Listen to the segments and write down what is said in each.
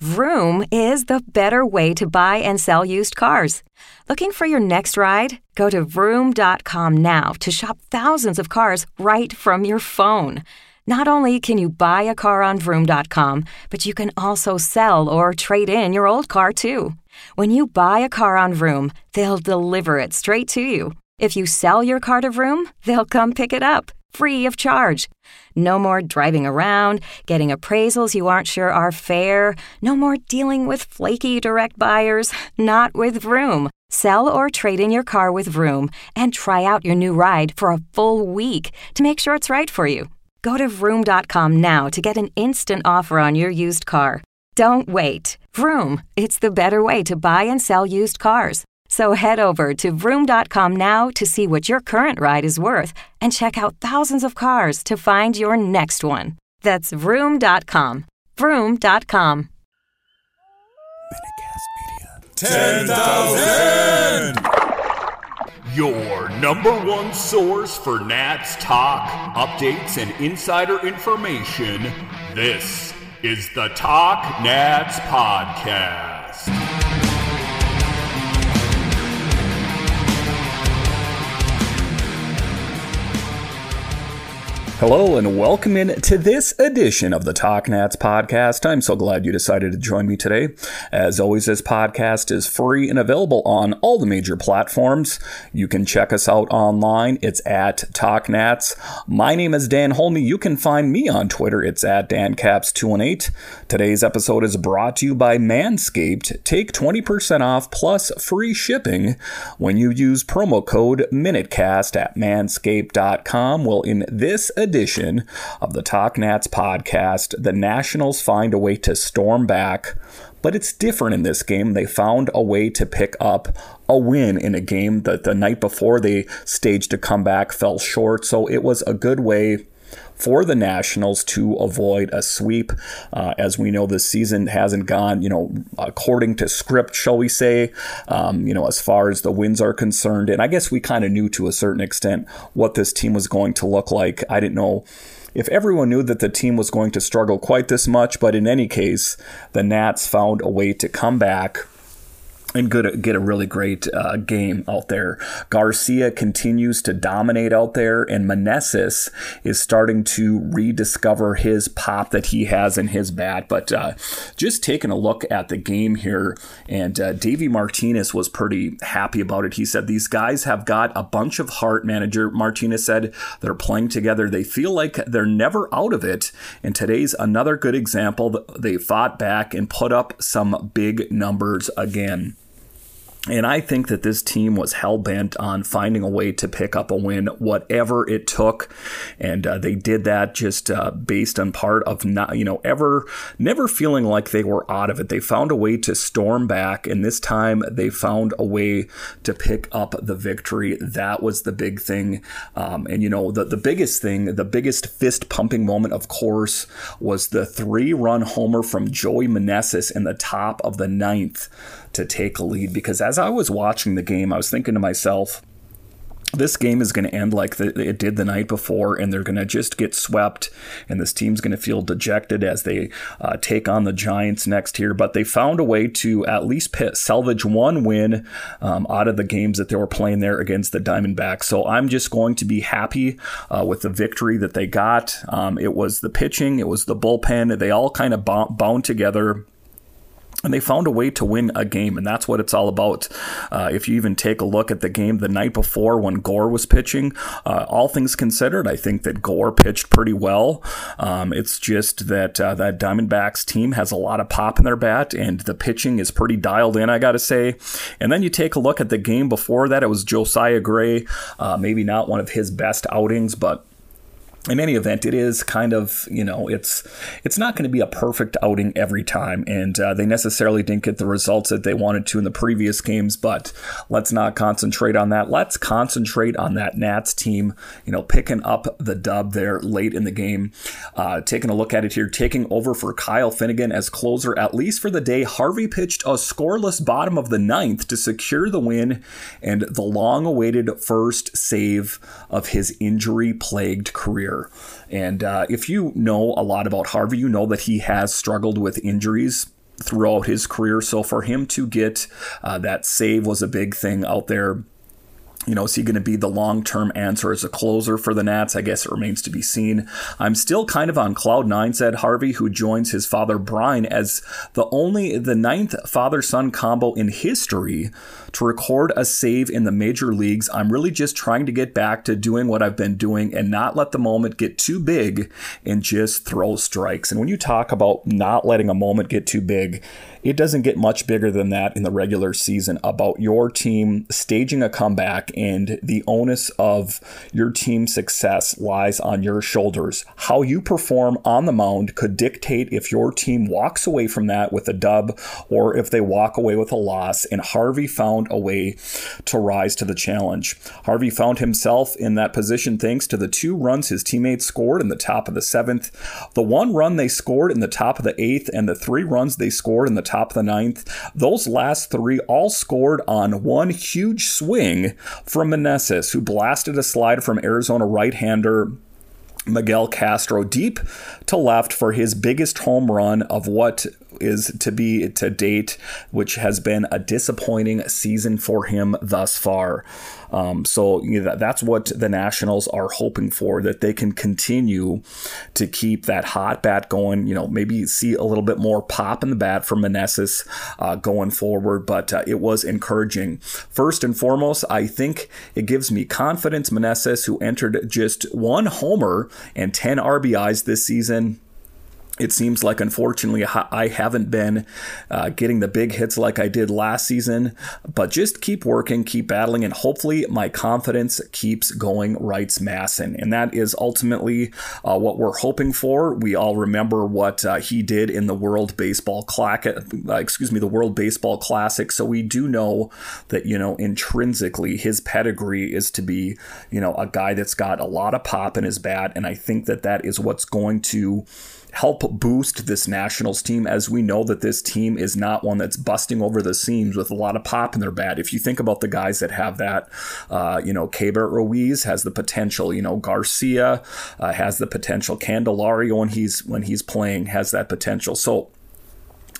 Vroom is the better way to buy and sell used cars. Looking for your next ride? Go to vroom.com now to shop thousands of cars right from your phone. Not only can you buy a car on vroom.com, but you can also sell or trade in your old car too. When you buy a car on Vroom, they'll deliver it straight to you. If you sell your car to Vroom, they'll come pick it up, free of charge. No more driving around, getting appraisals you aren't sure are fair. No more dealing with flaky direct buyers. Not with Vroom. Sell or trade in your car with Vroom and try out your new ride for a full week to make sure it's right for you. Go to Vroom.com now to get an instant offer on your used car. Don't wait. Vroom, it's the better way to buy and sell used cars. So head over to Vroom.com now to see what your current ride is worth and check out thousands of cars to find your next one. That's Vroom.com. Vroom.com. Ten thousand. Your number one source for Nats talk, updates, and insider information. This is the Talk Nats Podcast. Hello and welcome in to this edition of the Talk Nats podcast. I'm so glad you decided to join me today. As always, this podcast is free and available on all the major platforms. You can check us out online. It's at Talk Nats. My name is Dan Holme. You can find me on Twitter. It's at DanCaps218. Today's episode is brought to you by Manscaped. Take 20% off plus free shipping when you use promo code MinuteCast at manscaped.com. Well, in this edition of the Talk Nats podcast, the Nationals find a way to storm back, but it's different in this game. They found a way to pick up a win in a game that the night before they staged a comeback fell short. So it was a good way for the Nationals to avoid a sweep. Uh, as we know, this season hasn't gone, you know, according to script, shall we say, um, you know, as far as the wins are concerned. And I guess we kind of knew to a certain extent what this team was going to look like. I didn't know if everyone knew that the team was going to struggle quite this much, but in any case, the Nats found a way to come back and good, get a really great uh, game out there. Garcia continues to dominate out there, and Meneses is starting to rediscover his pop that he has in his bat. But uh, just taking a look at the game here, and uh, Davey Martinez was pretty happy about it. He said, These guys have got a bunch of heart, manager Martinez said. They're playing together. They feel like they're never out of it. And today's another good example. They fought back and put up some big numbers again. And I think that this team was hell bent on finding a way to pick up a win, whatever it took, and uh, they did that just uh, based on part of not, you know, ever never feeling like they were out of it. They found a way to storm back, and this time they found a way to pick up the victory. That was the big thing, um, and you know, the the biggest thing, the biggest fist pumping moment, of course, was the three run homer from Joey Meneses in the top of the ninth to take a lead because as I was watching the game, I was thinking to myself, this game is going to end like the, it did the night before, and they're going to just get swept, and this team's going to feel dejected as they uh, take on the Giants next year. But they found a way to at least pit, salvage one win um, out of the games that they were playing there against the Diamondbacks. So I'm just going to be happy uh, with the victory that they got. Um, it was the pitching, it was the bullpen, they all kind of bound together and they found a way to win a game, and that's what it's all about. Uh, if you even take a look at the game the night before when Gore was pitching, uh, all things considered, I think that Gore pitched pretty well. Um, it's just that uh, that Diamondbacks team has a lot of pop in their bat, and the pitching is pretty dialed in, I got to say. And then you take a look at the game before that, it was Josiah Gray, uh, maybe not one of his best outings, but in any event, it is kind of you know it's it's not going to be a perfect outing every time, and uh, they necessarily didn't get the results that they wanted to in the previous games. But let's not concentrate on that. Let's concentrate on that Nats team. You know, picking up the dub there late in the game. Uh, taking a look at it here, taking over for Kyle Finnegan as closer at least for the day. Harvey pitched a scoreless bottom of the ninth to secure the win and the long-awaited first save of his injury-plagued career. And uh, if you know a lot about Harvey, you know that he has struggled with injuries throughout his career. So for him to get uh, that save was a big thing out there you know, is he going to be the long term answer as a closer for the Nats? I guess it remains to be seen. I'm still kind of on cloud nine, said Harvey, who joins his father Bryan as the only the ninth father son combo in history to record a save in the major leagues. I'm really just trying to get back to doing what I've been doing and not let the moment get too big and just throw strikes. And when you talk about not letting a moment get too big, it doesn't get much bigger than that in the regular season about your team staging a comeback and the onus of your team's success lies on your shoulders. How you perform on the mound could dictate if your team walks away from that with a dub or if they walk away with a loss. And Harvey found a way to rise to the challenge. Harvey found himself in that position thanks to the two runs his teammates scored in the top of the seventh, the one run they scored in the top of the eighth, and the three runs they scored in the top of the ninth. Those last three all scored on one huge swing from Meneses, who blasted a slide from Arizona right hander Miguel Castro deep to left for his biggest home run of what is to be to date, which has been a disappointing season for him thus far. Um, so you know, that's what the Nationals are hoping for that they can continue to keep that hot bat going. You know, maybe see a little bit more pop in the bat from Meneses uh, going forward, but uh, it was encouraging. First and foremost, I think it gives me confidence. Meneses, who entered just one homer and 10 RBIs this season it seems like unfortunately I haven't been uh, getting the big hits like I did last season, but just keep working, keep battling, and hopefully my confidence keeps going. Writes MASN, and that is ultimately uh, what we're hoping for. We all remember what uh, he did in the World Baseball Classic, uh, excuse me, the World Baseball Classic. So we do know that you know intrinsically his pedigree is to be you know a guy that's got a lot of pop in his bat, and I think that that is what's going to help boost this Nationals team as we know that this team is not one that's busting over the seams with a lot of pop in their bat. If you think about the guys that have that, uh, you know, Keibert Ruiz has the potential, you know, Garcia uh, has the potential, Candelario when he's when he's playing has that potential. So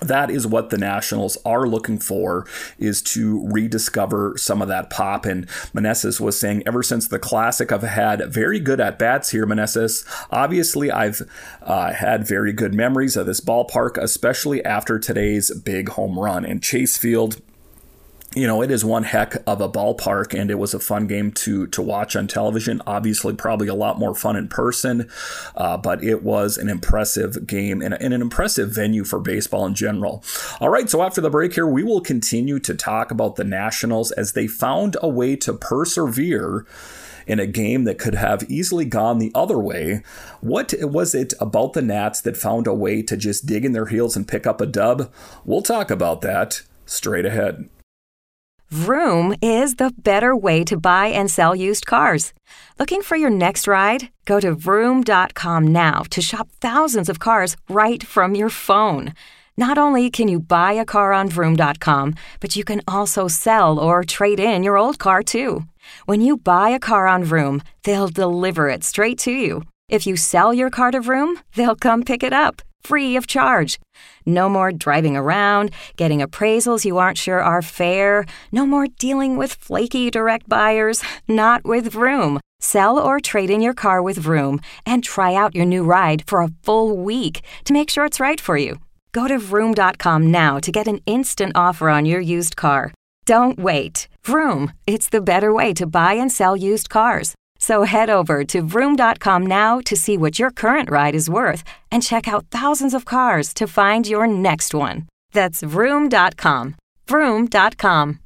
that is what the Nationals are looking for is to rediscover some of that pop. And Meneses was saying, ever since the classic, I've had very good at bats here, Meneses. Obviously, I've uh, had very good memories of this ballpark, especially after today's big home run. And Chase Field you know, it is one heck of a ballpark, and it was a fun game to to watch on television. Obviously, probably a lot more fun in person, uh, but it was an impressive game and, and, an impressive venue for baseball in general. All right, so after the break here, we will continue to talk about the Nationals as they found a way to persevere in a game that could have easily gone the other way. What was it about the Nats that found a way to just dig in their heels and pick up a dub? We'll talk about that straight ahead. Vroom is the better way to buy and sell used cars. Looking for your next ride? Go to vroom.com now to shop thousands of cars right from your phone. Not only can you buy a car on vroom.com, but you can also sell or trade in your old car too. When you buy a car on Vroom, they'll deliver it straight to you. If you sell your car to Vroom, they'll come pick it up free of charge. No more driving around, getting appraisals you aren't sure are fair. No more dealing with flaky direct buyers. Not with Vroom. Sell or trade in your car with Vroom and try out your new ride for a full week to make sure it's right for you. Go to Vroom.com now to get an instant offer on your used car. Don't wait. Vroom, it's the better way to buy and sell used cars. So head over to vroom.com now to see what your current ride is worth and check out thousands of cars to find your next one. That's vroom.com. Vroom.com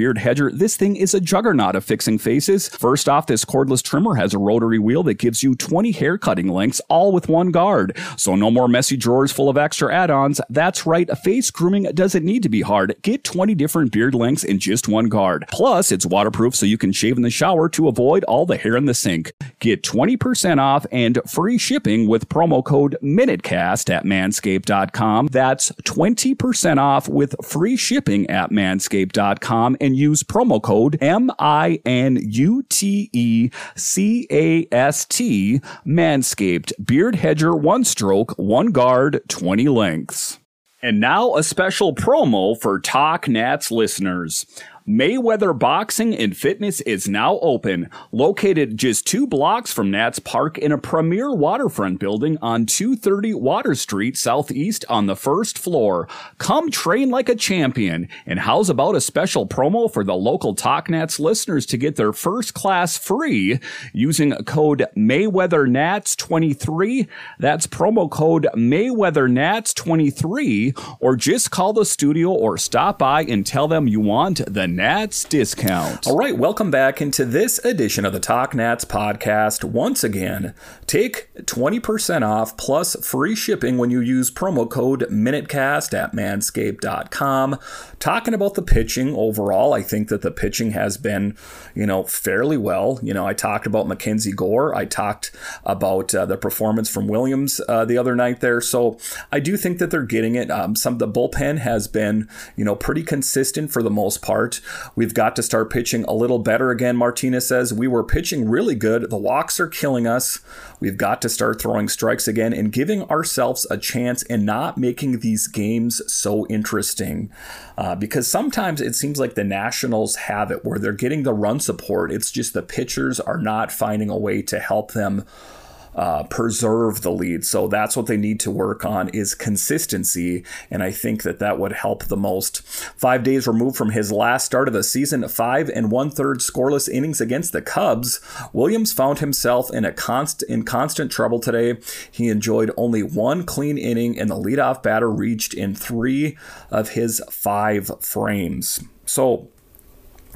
Beard Hedger, this thing is a juggernaut of fixing faces. First off, this cordless trimmer has a rotary wheel that gives you 20 hair cutting lengths, all with one guard. So no more messy drawers full of extra add-ons. That's right, face grooming doesn't need to be hard. Get 20 different beard lengths in just one guard. Plus, it's waterproof so you can shave in the shower to avoid all the hair in the sink. Get 20% off and free shipping with promo code MINUTECAST at manscaped.com. That's 20% off with free shipping at manscaped.com and use promo code M I N U T E C A S T Manscaped Beard Hedger one stroke, one guard, 20 lengths. And now a special promo for Talk Nats listeners. Mayweather Boxing and Fitness is now open, located just two blocks from Nats Park in a premier waterfront building on 230 Water Street Southeast on the first floor. Come train like a champion. And how's about a special promo for the local Talk Nats listeners to get their first class free using code MayweatherNats23? That's promo code MayweatherNats23, or just call the studio or stop by and tell them you want the Nats discount. All right, welcome back into this edition of the Talk Nats podcast. Once again, take 20% off plus free shipping when you use promo code MINUTECAST at manscaped.com. Talking about the pitching overall, I think that the pitching has been, you know, fairly well. You know, I talked about Mackenzie Gore. I talked about uh, the performance from Williams uh, the other night there. So I do think that they're getting it. Um, some the bullpen has been, you know, pretty consistent for the most part. We've got to start pitching a little better again, Martinez says. We were pitching really good. The walks are killing us. We've got to start throwing strikes again and giving ourselves a chance and not making these games so interesting. Uh, because sometimes it seems like the Nationals have it where they're getting the run support. It's just the pitchers are not finding a way to help them uh, preserve the lead. So that's what they need to work on is consistency, and I think that that would help the most. Five days removed from his last start of the season, five and one third scoreless innings against the Cubs, Williams found himself in a const in constant trouble today. He enjoyed only one clean inning, and the leadoff batter reached in three of his five frames. So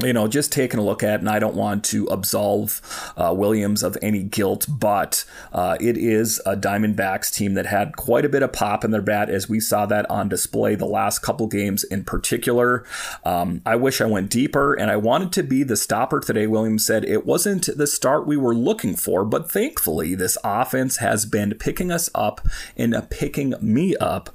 you know, just taking a look at, and I don't want to absolve uh, Williams of any guilt, but uh, it is a Diamondbacks team that had quite a bit of pop in their bat, as we saw that on display the last couple games in particular. Um, I wish I went deeper, and I wanted to be the stopper today. Williams said it wasn't the start we were looking for, but thankfully, this offense has been picking us up and picking me up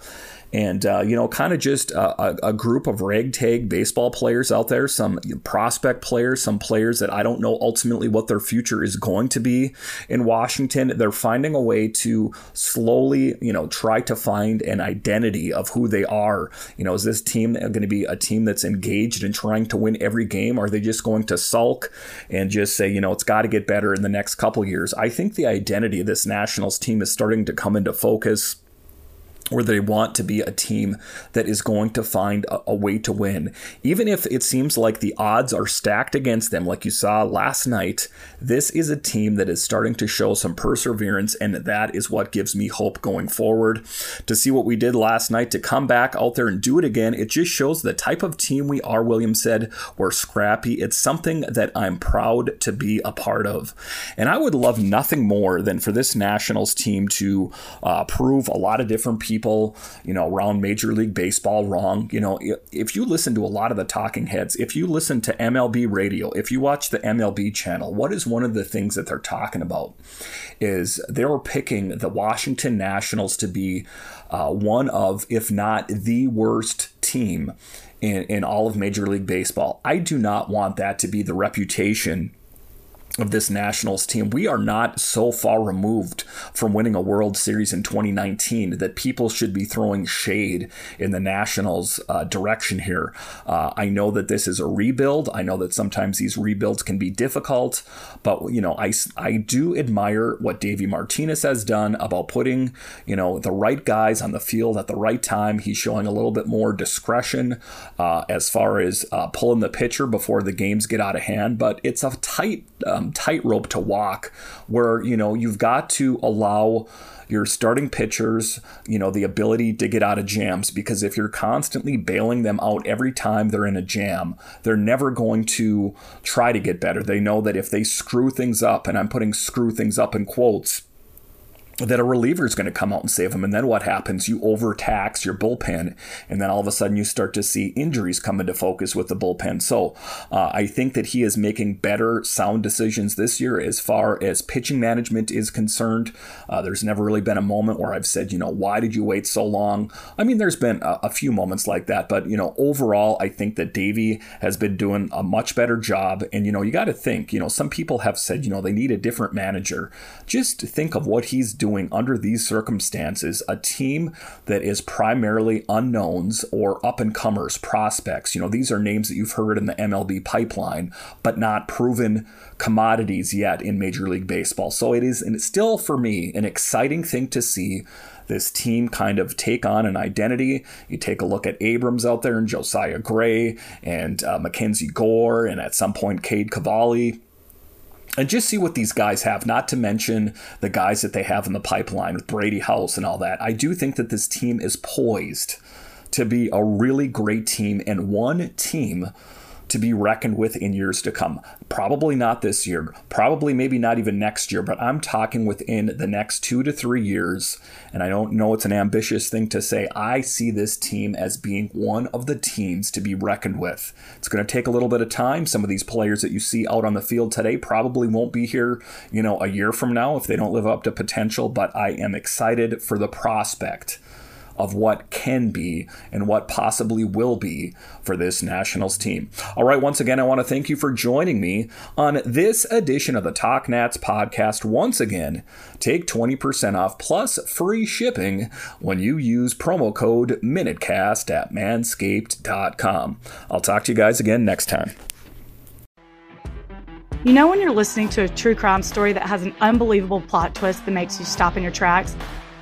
and uh, you know, kind of just a, a, group of ragtag baseball players out there, some prospect players, some players that I don't know ultimately what their future is going to be in Washington. They're finding a way to slowly, you know, try to find an identity of who they are. You know, is this team going to be a team that's engaged in trying to win every game? Are they just going to sulk and just say, you know, it's got to get better in the next couple years? I think the identity of this Nationals team is starting to come into focus where they want to be a team that is going to find a, a, way to win. Even if it seems like the odds are stacked against them, like you saw last night, this is a team that is starting to show some perseverance, and that is what gives me hope going forward. To see what we did last night, to come back out there and do it again, it just shows the type of team we are, Williams said. We're scrappy. It's something that I'm proud to be a part of. And I would love nothing more than for this Nationals team to uh, prove a lot of different people people, you know, around Major League Baseball wrong. You know, if you listen to a lot of the talking heads, if you listen to MLB radio, if you watch the MLB channel, what is one of the things that they're talking about? Is they're picking the Washington Nationals to be uh, one of, if not the worst team in, in all of Major League Baseball. I do not want that to be the reputation of this Nationals team. We are not so far removed from winning a World Series in 2019 that people should be throwing shade in the Nationals' uh, direction here. Uh, I know that this is a rebuild. I know that sometimes these rebuilds can be difficult, but you know, I I do admire what Davey Martinez has done about putting you know the right guys on the field at the right time. He's showing a little bit more discretion uh, as far as uh, pulling the pitcher before the games get out of hand, but it's a tight uh, um, tightrope to walk where, you know, you've got to allow your starting pitchers, you know, the ability to get out of jams because if you're constantly bailing them out every time they're in a jam, they're never going to try to get better. They know that if they screw things up, and I'm putting screw things up in quotes, that a reliever is going to come out and save him. And then what happens? You overtax your bullpen, and then all of a sudden you start to see injuries come into focus with the bullpen. So uh, I think that he is making better, sound decisions this year as far as pitching management is concerned. Uh, there's never really been a moment where I've said, you know, why did you wait so long? I mean, there's been a, a few moments like that, but, you know, overall, I think that Davey has been doing a much better job. And, you know, you got to think, you know, some people have said, you know, they need a different manager. Just think of what he's doing doing under these circumstances a team that is primarily unknowns or up and comers, prospects. You know, these are names that you've heard in the MLB pipeline, but not proven commodities yet in Major League Baseball. So it is and it's still for me an exciting thing to see this team kind of take on an identity. You take a look at Abrams out there and Josiah Gray and uh, Mackenzie Gore and at some point Cade Cavalli and just see what these guys have, not to mention the guys that they have in the pipeline with Brady House and all that. I do think that this team is poised to be a really great team and one team to be reckoned with in years to come. Probably not this year, probably maybe not even next year, but I'm talking within the next two to three years. And I don't know it's an ambitious thing to say. I see this team as being one of the teams to be reckoned with. It's going to take a little bit of time. Some of these players that you see out on the field today probably won't be here, you know, a year from now if they don't live up to potential, but I am excited for the prospect of what can be and what possibly will be for this Nationals team. All right, once again, I want to thank you for joining me on this edition of the Talk Nats podcast. Once again, take 20% off plus free shipping when you use promo code MinuteCast at manscaped.com. I'll talk to you guys again next time. You know, when you're listening to a true crime story that has an unbelievable plot twist that makes you stop in your tracks?